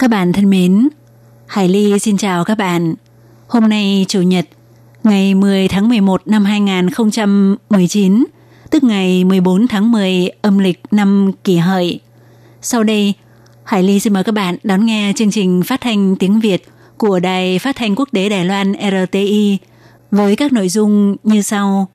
Các bạn thân mến, Hải Ly xin chào các bạn. Hôm nay Chủ nhật, ngày 10 tháng 11 năm 2019, tức ngày 14 tháng 10 âm lịch năm kỷ hợi. Sau đây, Hải Ly xin mời các bạn đón nghe chương trình phát thanh tiếng Việt của Đài Phát thanh Quốc tế Đài Loan RTI với các nội dung như sau.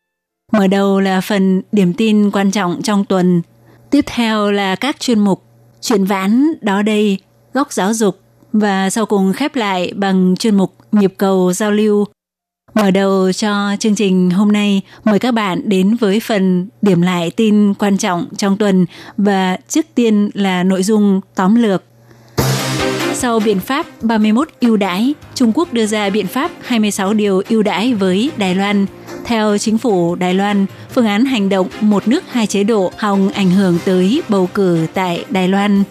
Mở đầu là phần điểm tin quan trọng trong tuần. Tiếp theo là các chuyên mục Chuyện vãn đó đây, góc giáo dục và sau cùng khép lại bằng chuyên mục nhịp cầu giao lưu. Mở đầu cho chương trình hôm nay, mời các bạn đến với phần điểm lại tin quan trọng trong tuần và trước tiên là nội dung tóm lược. Sau biện pháp 31 ưu đãi, Trung Quốc đưa ra biện pháp 26 điều ưu đãi với Đài Loan. Theo chính phủ Đài Loan, phương án hành động một nước hai chế độ hòng ảnh hưởng tới bầu cử tại Đài Loan.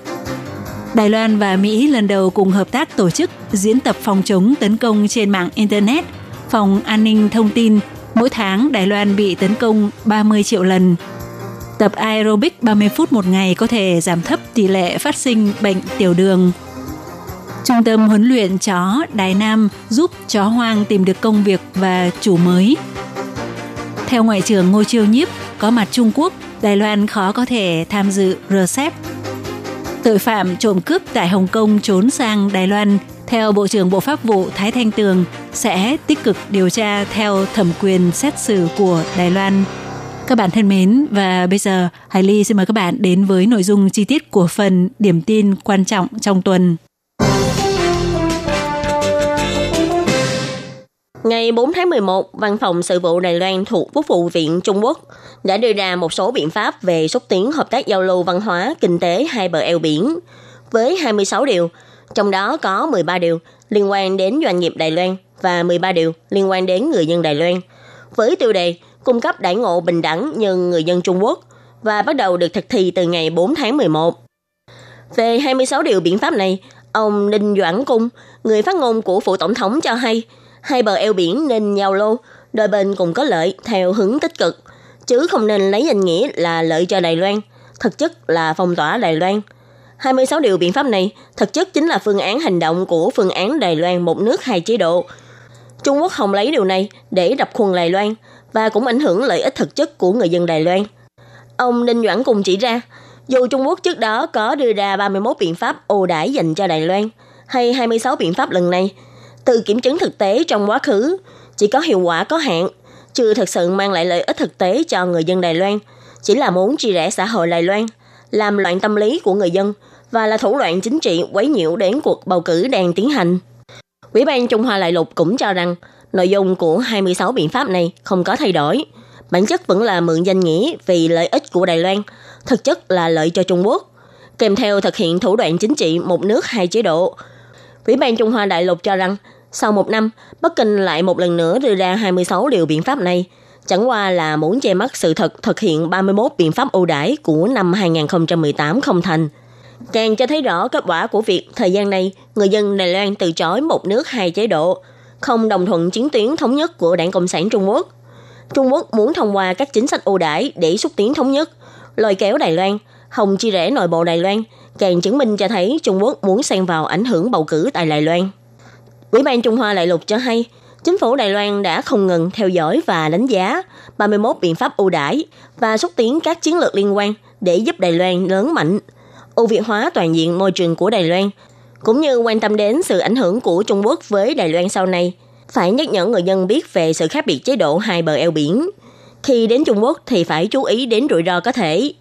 Đài Loan và Mỹ lần đầu cùng hợp tác tổ chức diễn tập phòng chống tấn công trên mạng Internet, phòng an ninh thông tin. Mỗi tháng Đài Loan bị tấn công 30 triệu lần. Tập aerobic 30 phút một ngày có thể giảm thấp tỷ lệ phát sinh bệnh tiểu đường. Trung tâm huấn luyện chó Đài Nam giúp chó hoang tìm được công việc và chủ mới. Theo Ngoại trưởng Ngô Chiêu Nhiếp, có mặt Trung Quốc, Đài Loan khó có thể tham dự RCEP. Tội phạm trộm cướp tại Hồng Kông trốn sang Đài Loan, theo Bộ trưởng Bộ Pháp vụ Thái Thanh Tường, sẽ tích cực điều tra theo thẩm quyền xét xử của Đài Loan. Các bạn thân mến, và bây giờ Hải Ly xin mời các bạn đến với nội dung chi tiết của phần điểm tin quan trọng trong tuần. Ngày 4 tháng 11, Văn phòng Sự vụ Đài Loan thuộc Quốc vụ viện Trung Quốc đã đưa ra một số biện pháp về xúc tiến hợp tác giao lưu văn hóa, kinh tế hai bờ eo biển, với 26 điều, trong đó có 13 điều liên quan đến doanh nghiệp Đài Loan và 13 điều liên quan đến người dân Đài Loan, với tiêu đề cung cấp đãi ngộ bình đẳng như người dân Trung Quốc và bắt đầu được thực thi từ ngày 4 tháng 11. Về 26 điều biện pháp này, ông Đinh Doãn Cung, người phát ngôn của phủ tổng thống cho hay – hai bờ eo biển nên giao lô, đôi bên cùng có lợi theo hướng tích cực, chứ không nên lấy danh nghĩa là lợi cho Đài Loan, thực chất là phong tỏa Đài Loan. 26 điều biện pháp này thực chất chính là phương án hành động của phương án Đài Loan một nước hai chế độ. Trung Quốc không lấy điều này để đập khuôn Đài Loan và cũng ảnh hưởng lợi ích thực chất của người dân Đài Loan. Ông Đinh Doãn cùng chỉ ra, dù Trung Quốc trước đó có đưa ra 31 biện pháp ưu đãi dành cho Đài Loan, hay 26 biện pháp lần này, từ kiểm chứng thực tế trong quá khứ chỉ có hiệu quả có hạn, chưa thực sự mang lại lợi ích thực tế cho người dân Đài Loan, chỉ là muốn chia rẽ xã hội Đài Loan, làm loạn tâm lý của người dân và là thủ đoạn chính trị quấy nhiễu đến cuộc bầu cử đang tiến hành. Ủy ban Trung Hoa Đại Lục cũng cho rằng nội dung của 26 biện pháp này không có thay đổi. Bản chất vẫn là mượn danh nghĩa vì lợi ích của Đài Loan, thực chất là lợi cho Trung Quốc. Kèm theo thực hiện thủ đoạn chính trị một nước hai chế độ. Ủy ban Trung Hoa Đại Lục cho rằng sau một năm, Bắc Kinh lại một lần nữa đưa ra 26 điều biện pháp này, chẳng qua là muốn che mắt sự thật thực hiện 31 biện pháp ưu đãi của năm 2018 không thành. Càng cho thấy rõ kết quả của việc thời gian này, người dân Đài Loan từ chối một nước hai chế độ, không đồng thuận chiến tuyến thống nhất của Đảng Cộng sản Trung Quốc. Trung Quốc muốn thông qua các chính sách ưu đãi để xúc tiến thống nhất, lôi kéo Đài Loan, hòng chia rẽ nội bộ Đài Loan, càng chứng minh cho thấy Trung Quốc muốn xen vào ảnh hưởng bầu cử tại Đài Loan. Ủy ban Trung Hoa Đại lục cho hay, chính phủ Đài Loan đã không ngừng theo dõi và đánh giá 31 biện pháp ưu đãi và xúc tiến các chiến lược liên quan để giúp Đài Loan lớn mạnh, ưu việt hóa toàn diện môi trường của Đài Loan, cũng như quan tâm đến sự ảnh hưởng của Trung Quốc với Đài Loan sau này. Phải nhắc nhở người dân biết về sự khác biệt chế độ hai bờ eo biển. Khi đến Trung Quốc thì phải chú ý đến rủi ro có thể.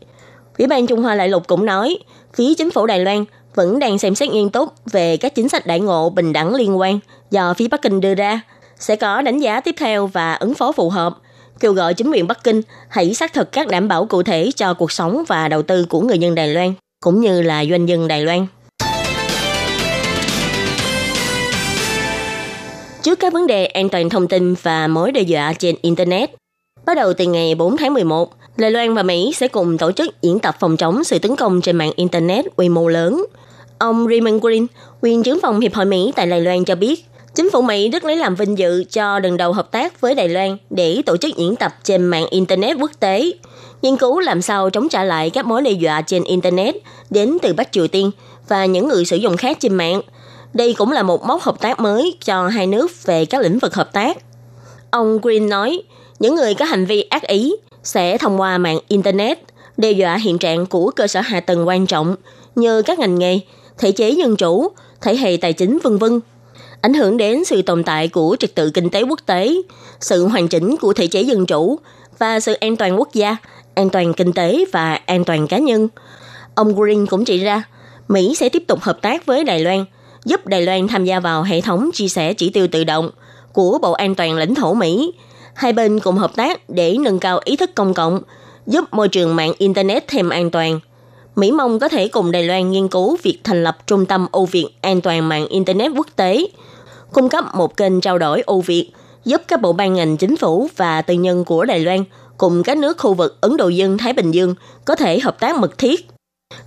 Ủy ban Trung Hoa Đại lục cũng nói, phía chính phủ Đài Loan vẫn đang xem xét nghiêm túc về các chính sách đại ngộ bình đẳng liên quan do phía Bắc Kinh đưa ra, sẽ có đánh giá tiếp theo và ứng phó phù hợp, kêu gọi chính quyền Bắc Kinh hãy xác thực các đảm bảo cụ thể cho cuộc sống và đầu tư của người dân Đài Loan, cũng như là doanh nhân Đài Loan. trước các vấn đề an toàn thông tin và mối đe dọa trên Internet. Bắt đầu từ ngày 4 tháng 11, Đài Loan và Mỹ sẽ cùng tổ chức diễn tập phòng chống sự tấn công trên mạng Internet quy mô lớn. Ông Raymond Green, quyền trưởng phòng Hiệp hội Mỹ tại Đài Loan cho biết, chính phủ Mỹ rất lấy làm vinh dự cho lần đầu hợp tác với Đài Loan để tổ chức diễn tập trên mạng Internet quốc tế, nghiên cứu làm sao chống trả lại các mối đe dọa trên Internet đến từ Bắc Triều Tiên và những người sử dụng khác trên mạng. Đây cũng là một mốc hợp tác mới cho hai nước về các lĩnh vực hợp tác. Ông Green nói, những người có hành vi ác ý sẽ thông qua mạng Internet đe dọa hiện trạng của cơ sở hạ tầng quan trọng như các ngành nghề, thể chế dân chủ, thể hệ tài chính vân vân ảnh hưởng đến sự tồn tại của trật tự kinh tế quốc tế, sự hoàn chỉnh của thể chế dân chủ và sự an toàn quốc gia, an toàn kinh tế và an toàn cá nhân. Ông Green cũng chỉ ra, Mỹ sẽ tiếp tục hợp tác với Đài Loan, giúp Đài Loan tham gia vào hệ thống chia sẻ chỉ tiêu tự động của Bộ An toàn lãnh thổ Mỹ. Hai bên cùng hợp tác để nâng cao ý thức công cộng, giúp môi trường mạng Internet thêm an toàn. Mỹ mong có thể cùng Đài Loan nghiên cứu việc thành lập Trung tâm Âu Việt an toàn mạng Internet quốc tế, cung cấp một kênh trao đổi Âu Việt, giúp các bộ ban ngành chính phủ và tư nhân của Đài Loan cùng các nước khu vực Ấn Độ Dương-Thái Bình Dương có thể hợp tác mật thiết.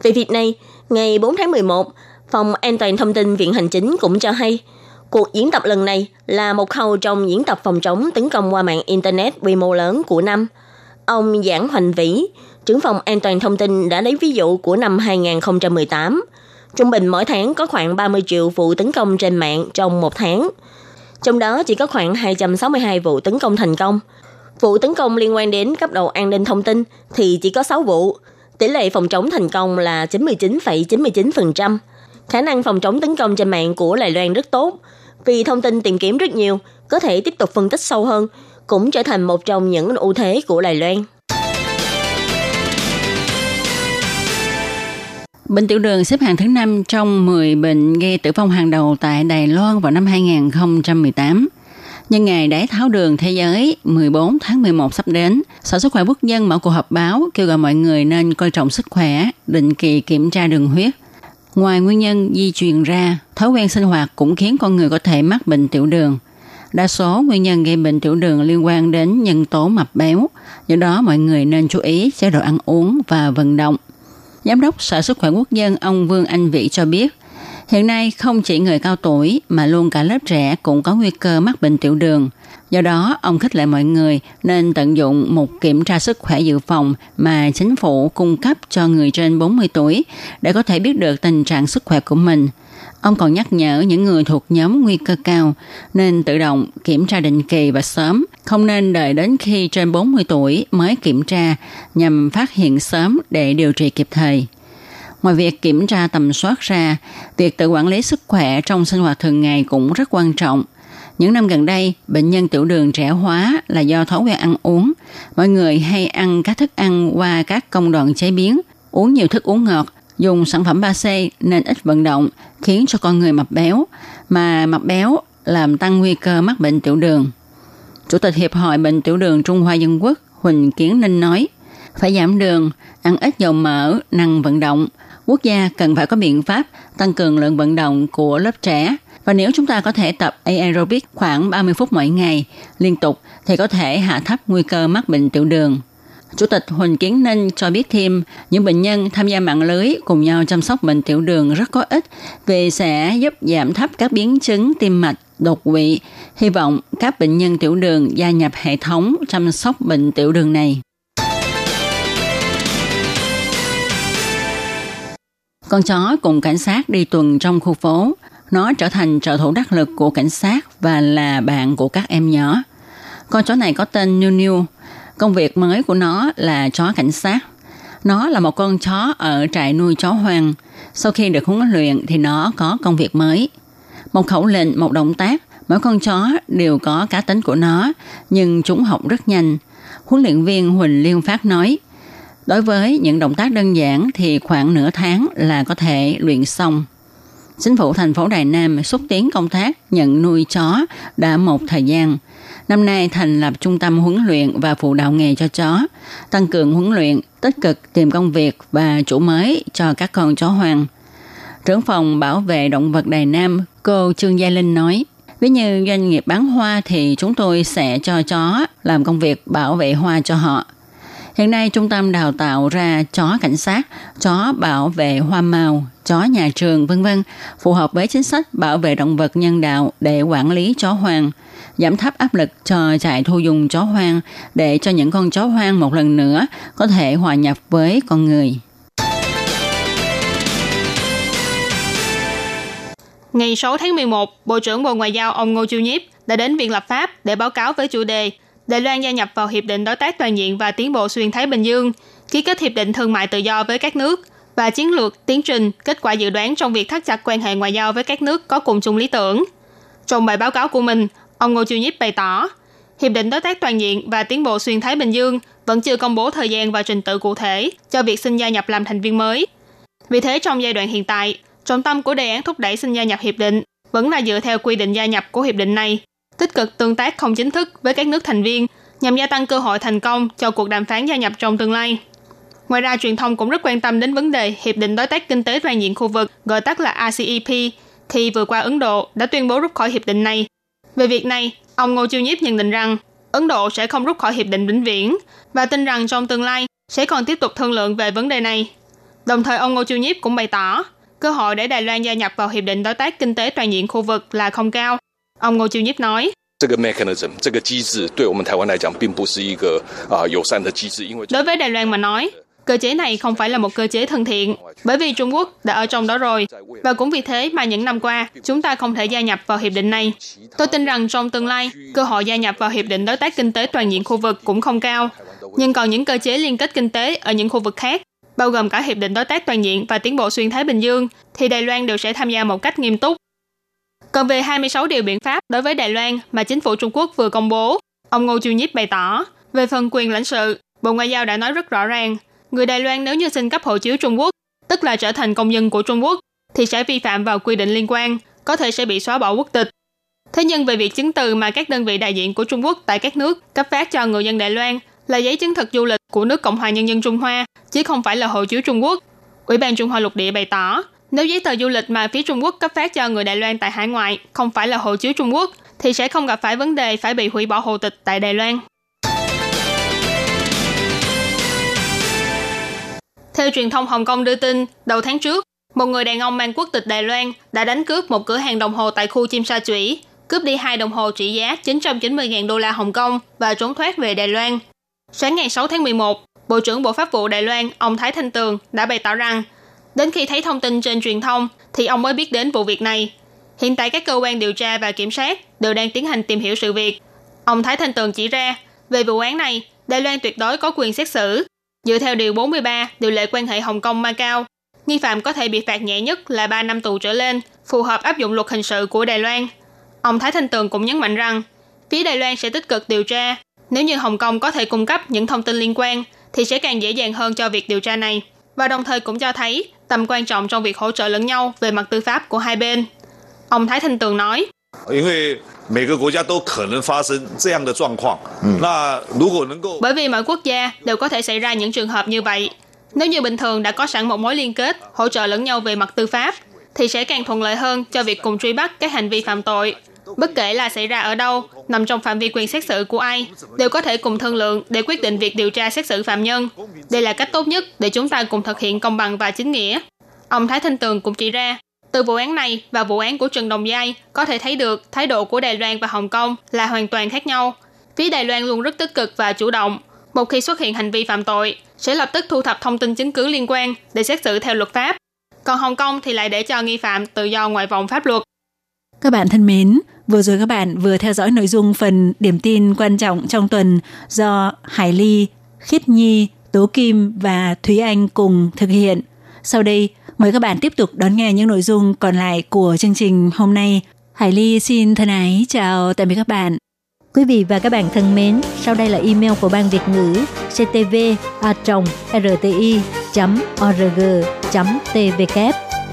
Về việc này, ngày 4 tháng 11, Phòng An toàn Thông tin Viện Hành Chính cũng cho hay, cuộc diễn tập lần này là một khâu trong diễn tập phòng chống tấn công qua mạng Internet quy mô lớn của năm. Ông Giảng Hoành Vĩ, trưởng phòng an toàn thông tin đã lấy ví dụ của năm 2018. Trung bình mỗi tháng có khoảng 30 triệu vụ tấn công trên mạng trong một tháng. Trong đó chỉ có khoảng 262 vụ tấn công thành công. Vụ tấn công liên quan đến cấp độ an ninh thông tin thì chỉ có 6 vụ. Tỷ lệ phòng chống thành công là 99,99%. Khả năng phòng chống tấn công trên mạng của Đài Loan rất tốt. Vì thông tin tìm kiếm rất nhiều, có thể tiếp tục phân tích sâu hơn, cũng trở thành một trong những ưu thế của Đài Loan. Bệnh tiểu đường xếp hạng thứ 5 trong 10 bệnh gây tử vong hàng đầu tại Đài Loan vào năm 2018. Nhân ngày đái tháo đường thế giới 14 tháng 11 sắp đến, Sở Sức khỏe Quốc dân mở cuộc họp báo kêu gọi mọi người nên coi trọng sức khỏe, định kỳ kiểm tra đường huyết. Ngoài nguyên nhân di truyền ra, thói quen sinh hoạt cũng khiến con người có thể mắc bệnh tiểu đường. Đa số nguyên nhân gây bệnh tiểu đường liên quan đến nhân tố mập béo, do đó mọi người nên chú ý chế độ ăn uống và vận động. Giám đốc Sở Sức khỏe Quốc dân ông Vương Anh Vĩ cho biết, hiện nay không chỉ người cao tuổi mà luôn cả lớp trẻ cũng có nguy cơ mắc bệnh tiểu đường. Do đó, ông khích lệ mọi người nên tận dụng một kiểm tra sức khỏe dự phòng mà chính phủ cung cấp cho người trên 40 tuổi để có thể biết được tình trạng sức khỏe của mình – Ông còn nhắc nhở những người thuộc nhóm nguy cơ cao nên tự động kiểm tra định kỳ và sớm, không nên đợi đến khi trên 40 tuổi mới kiểm tra nhằm phát hiện sớm để điều trị kịp thời. Ngoài việc kiểm tra tầm soát ra, việc tự quản lý sức khỏe trong sinh hoạt thường ngày cũng rất quan trọng. Những năm gần đây, bệnh nhân tiểu đường trẻ hóa là do thói quen ăn uống. Mọi người hay ăn các thức ăn qua các công đoạn chế biến, uống nhiều thức uống ngọt dùng sản phẩm 3C nên ít vận động khiến cho con người mập béo, mà mập béo làm tăng nguy cơ mắc bệnh tiểu đường. Chủ tịch Hiệp hội Bệnh tiểu đường Trung Hoa Dân Quốc Huỳnh Kiến Ninh nói, phải giảm đường, ăn ít dầu mỡ, năng vận động. Quốc gia cần phải có biện pháp tăng cường lượng vận động của lớp trẻ. Và nếu chúng ta có thể tập aerobic khoảng 30 phút mỗi ngày liên tục thì có thể hạ thấp nguy cơ mắc bệnh tiểu đường. Chủ tịch Huỳnh Kiến Ninh cho biết thêm, những bệnh nhân tham gia mạng lưới cùng nhau chăm sóc bệnh tiểu đường rất có ích vì sẽ giúp giảm thấp các biến chứng tim mạch, đột quỵ. Hy vọng các bệnh nhân tiểu đường gia nhập hệ thống chăm sóc bệnh tiểu đường này. Con chó cùng cảnh sát đi tuần trong khu phố. Nó trở thành trợ thủ đắc lực của cảnh sát và là bạn của các em nhỏ. Con chó này có tên Niu Niu, Công việc mới của nó là chó cảnh sát. Nó là một con chó ở trại nuôi chó hoang. Sau khi được huấn luyện thì nó có công việc mới. Một khẩu lệnh, một động tác, mỗi con chó đều có cá tính của nó, nhưng chúng học rất nhanh. Huấn luyện viên Huỳnh Liên Phát nói, đối với những động tác đơn giản thì khoảng nửa tháng là có thể luyện xong. Chính phủ thành phố Đài Nam xúc tiến công tác nhận nuôi chó đã một thời gian. Năm nay thành lập trung tâm huấn luyện và phụ đạo nghề cho chó, tăng cường huấn luyện, tích cực tìm công việc và chủ mới cho các con chó hoang. Trưởng phòng bảo vệ động vật Đài Nam, cô Trương Gia Linh nói, Ví như doanh nghiệp bán hoa thì chúng tôi sẽ cho chó làm công việc bảo vệ hoa cho họ. Hiện nay trung tâm đào tạo ra chó cảnh sát, chó bảo vệ hoa màu, chó nhà trường vân vân phù hợp với chính sách bảo vệ động vật nhân đạo để quản lý chó hoang, giảm thấp áp lực cho trại thu dùng chó hoang để cho những con chó hoang một lần nữa có thể hòa nhập với con người. Ngày 6 tháng 11, Bộ trưởng Bộ Ngoại giao ông Ngô Chiêu Nhiếp đã đến Viện Lập pháp để báo cáo với chủ đề Đài Loan gia nhập vào Hiệp định Đối tác Toàn diện và Tiến bộ Xuyên Thái Bình Dương, ký kết Hiệp định Thương mại Tự do với các nước và chiến lược, tiến trình, kết quả dự đoán trong việc thắt chặt quan hệ ngoại giao với các nước có cùng chung lý tưởng. Trong bài báo cáo của mình, ông Ngô Chiêu Nhiếp bày tỏ, Hiệp định Đối tác Toàn diện và Tiến bộ Xuyên Thái Bình Dương vẫn chưa công bố thời gian và trình tự cụ thể cho việc xin gia nhập làm thành viên mới. Vì thế, trong giai đoạn hiện tại, trọng tâm của đề án thúc đẩy xin gia nhập hiệp định vẫn là dựa theo quy định gia nhập của hiệp định này, tích cực tương tác không chính thức với các nước thành viên nhằm gia tăng cơ hội thành công cho cuộc đàm phán gia nhập trong tương lai. Ngoài ra, truyền thông cũng rất quan tâm đến vấn đề Hiệp định Đối tác Kinh tế Toàn diện khu vực, gọi tắt là RCEP, khi vừa qua Ấn Độ đã tuyên bố rút khỏi hiệp định này. Về việc này, ông Ngô Chiêu Nhiếp nhận định rằng Ấn Độ sẽ không rút khỏi hiệp định vĩnh viễn và tin rằng trong tương lai sẽ còn tiếp tục thương lượng về vấn đề này. Đồng thời, ông Ngô Chiêu Nhiếp cũng bày tỏ cơ hội để Đài Loan gia nhập vào Hiệp định Đối tác Kinh tế Toàn diện khu vực là không cao. Ông Ngô Chiêu Nhiếp nói, 这个 mechanism 这个机制对我们台湾来讲，并不是一个啊、友善的机制，因为 Đối với Đài Loan mà nói, cơ chế này không phải là một cơ chế thân thiện, bởi vì Trung Quốc đã ở trong đó rồi. Và cũng vì thế mà những năm qua, chúng ta không thể gia nhập vào hiệp định này. Tôi tin rằng trong tương lai, cơ hội gia nhập vào hiệp định đối tác kinh tế toàn diện khu vực cũng không cao. Nhưng còn những cơ chế liên kết kinh tế ở những khu vực khác, bao gồm cả hiệp định đối tác toàn diện và tiến bộ xuyên Thái Bình Dương, thì Đài Loan đều sẽ tham gia một cách nghiêm túc. Còn về 26 điều biện pháp đối với Đài Loan mà chính phủ Trung Quốc vừa công bố, ông Ngô Chiêu Nhiếp bày tỏ, về phần quyền lãnh sự, Bộ Ngoại giao đã nói rất rõ ràng, người Đài Loan nếu như xin cấp hộ chiếu Trung Quốc, tức là trở thành công dân của Trung Quốc, thì sẽ vi phạm vào quy định liên quan, có thể sẽ bị xóa bỏ quốc tịch. Thế nhưng về việc chứng từ mà các đơn vị đại diện của Trung Quốc tại các nước cấp phát cho người dân Đài Loan là giấy chứng thực du lịch của nước Cộng hòa Nhân dân Trung Hoa, chứ không phải là hộ chiếu Trung Quốc. Ủy ban Trung Hoa lục địa bày tỏ, nếu giấy tờ du lịch mà phía Trung Quốc cấp phát cho người Đài Loan tại hải ngoại không phải là hộ chiếu Trung Quốc, thì sẽ không gặp phải vấn đề phải bị hủy bỏ hộ tịch tại Đài Loan. Theo truyền thông Hồng Kông đưa tin, đầu tháng trước, một người đàn ông mang quốc tịch Đài Loan đã đánh cướp một cửa hàng đồng hồ tại khu Chim Sa Chủy, cướp đi hai đồng hồ trị giá 990.000 đô la Hồng Kông và trốn thoát về Đài Loan. Sáng ngày 6 tháng 11, Bộ trưởng Bộ Pháp vụ Đài Loan, ông Thái Thanh Tường đã bày tỏ rằng, đến khi thấy thông tin trên truyền thông thì ông mới biết đến vụ việc này. Hiện tại các cơ quan điều tra và kiểm sát đều đang tiến hành tìm hiểu sự việc. Ông Thái Thanh Tường chỉ ra, về vụ án này, Đài Loan tuyệt đối có quyền xét xử. Dựa theo Điều 43, Điều lệ quan hệ Hồng Kông Macau, nghi phạm có thể bị phạt nhẹ nhất là 3 năm tù trở lên, phù hợp áp dụng luật hình sự của Đài Loan. Ông Thái Thanh Tường cũng nhấn mạnh rằng, phía Đài Loan sẽ tích cực điều tra. Nếu như Hồng Kông có thể cung cấp những thông tin liên quan, thì sẽ càng dễ dàng hơn cho việc điều tra này và đồng thời cũng cho thấy tầm quan trọng trong việc hỗ trợ lẫn nhau về mặt tư pháp của hai bên. Ông Thái Thanh Tường nói, bởi vì mọi quốc gia đều có thể xảy ra những trường hợp như vậy. Nếu như bình thường đã có sẵn một mối liên kết hỗ trợ lẫn nhau về mặt tư pháp, thì sẽ càng thuận lợi hơn cho việc cùng truy bắt các hành vi phạm tội. Bất kể là xảy ra ở đâu, nằm trong phạm vi quyền xét xử của ai, đều có thể cùng thương lượng để quyết định việc điều tra xét xử phạm nhân. Đây là cách tốt nhất để chúng ta cùng thực hiện công bằng và chính nghĩa. Ông Thái Thanh Tường cũng chỉ ra, từ vụ án này và vụ án của Trần Đồng Giai có thể thấy được thái độ của Đài Loan và Hồng Kông là hoàn toàn khác nhau. Phía Đài Loan luôn rất tích cực và chủ động. Một khi xuất hiện hành vi phạm tội, sẽ lập tức thu thập thông tin chứng cứ liên quan để xét xử theo luật pháp. Còn Hồng Kông thì lại để cho nghi phạm tự do ngoại vòng pháp luật. Các bạn thân mến, vừa rồi các bạn vừa theo dõi nội dung phần điểm tin quan trọng trong tuần do Hải Ly, Khiết Nhi, Tố Kim và Thúy Anh cùng thực hiện. Sau đây, mời các bạn tiếp tục đón nghe những nội dung còn lại của chương trình hôm nay. Hải Ly xin thân ái chào tạm biệt các bạn. Quý vị và các bạn thân mến, sau đây là email của Ban Việt ngữ ctv a rti org tvk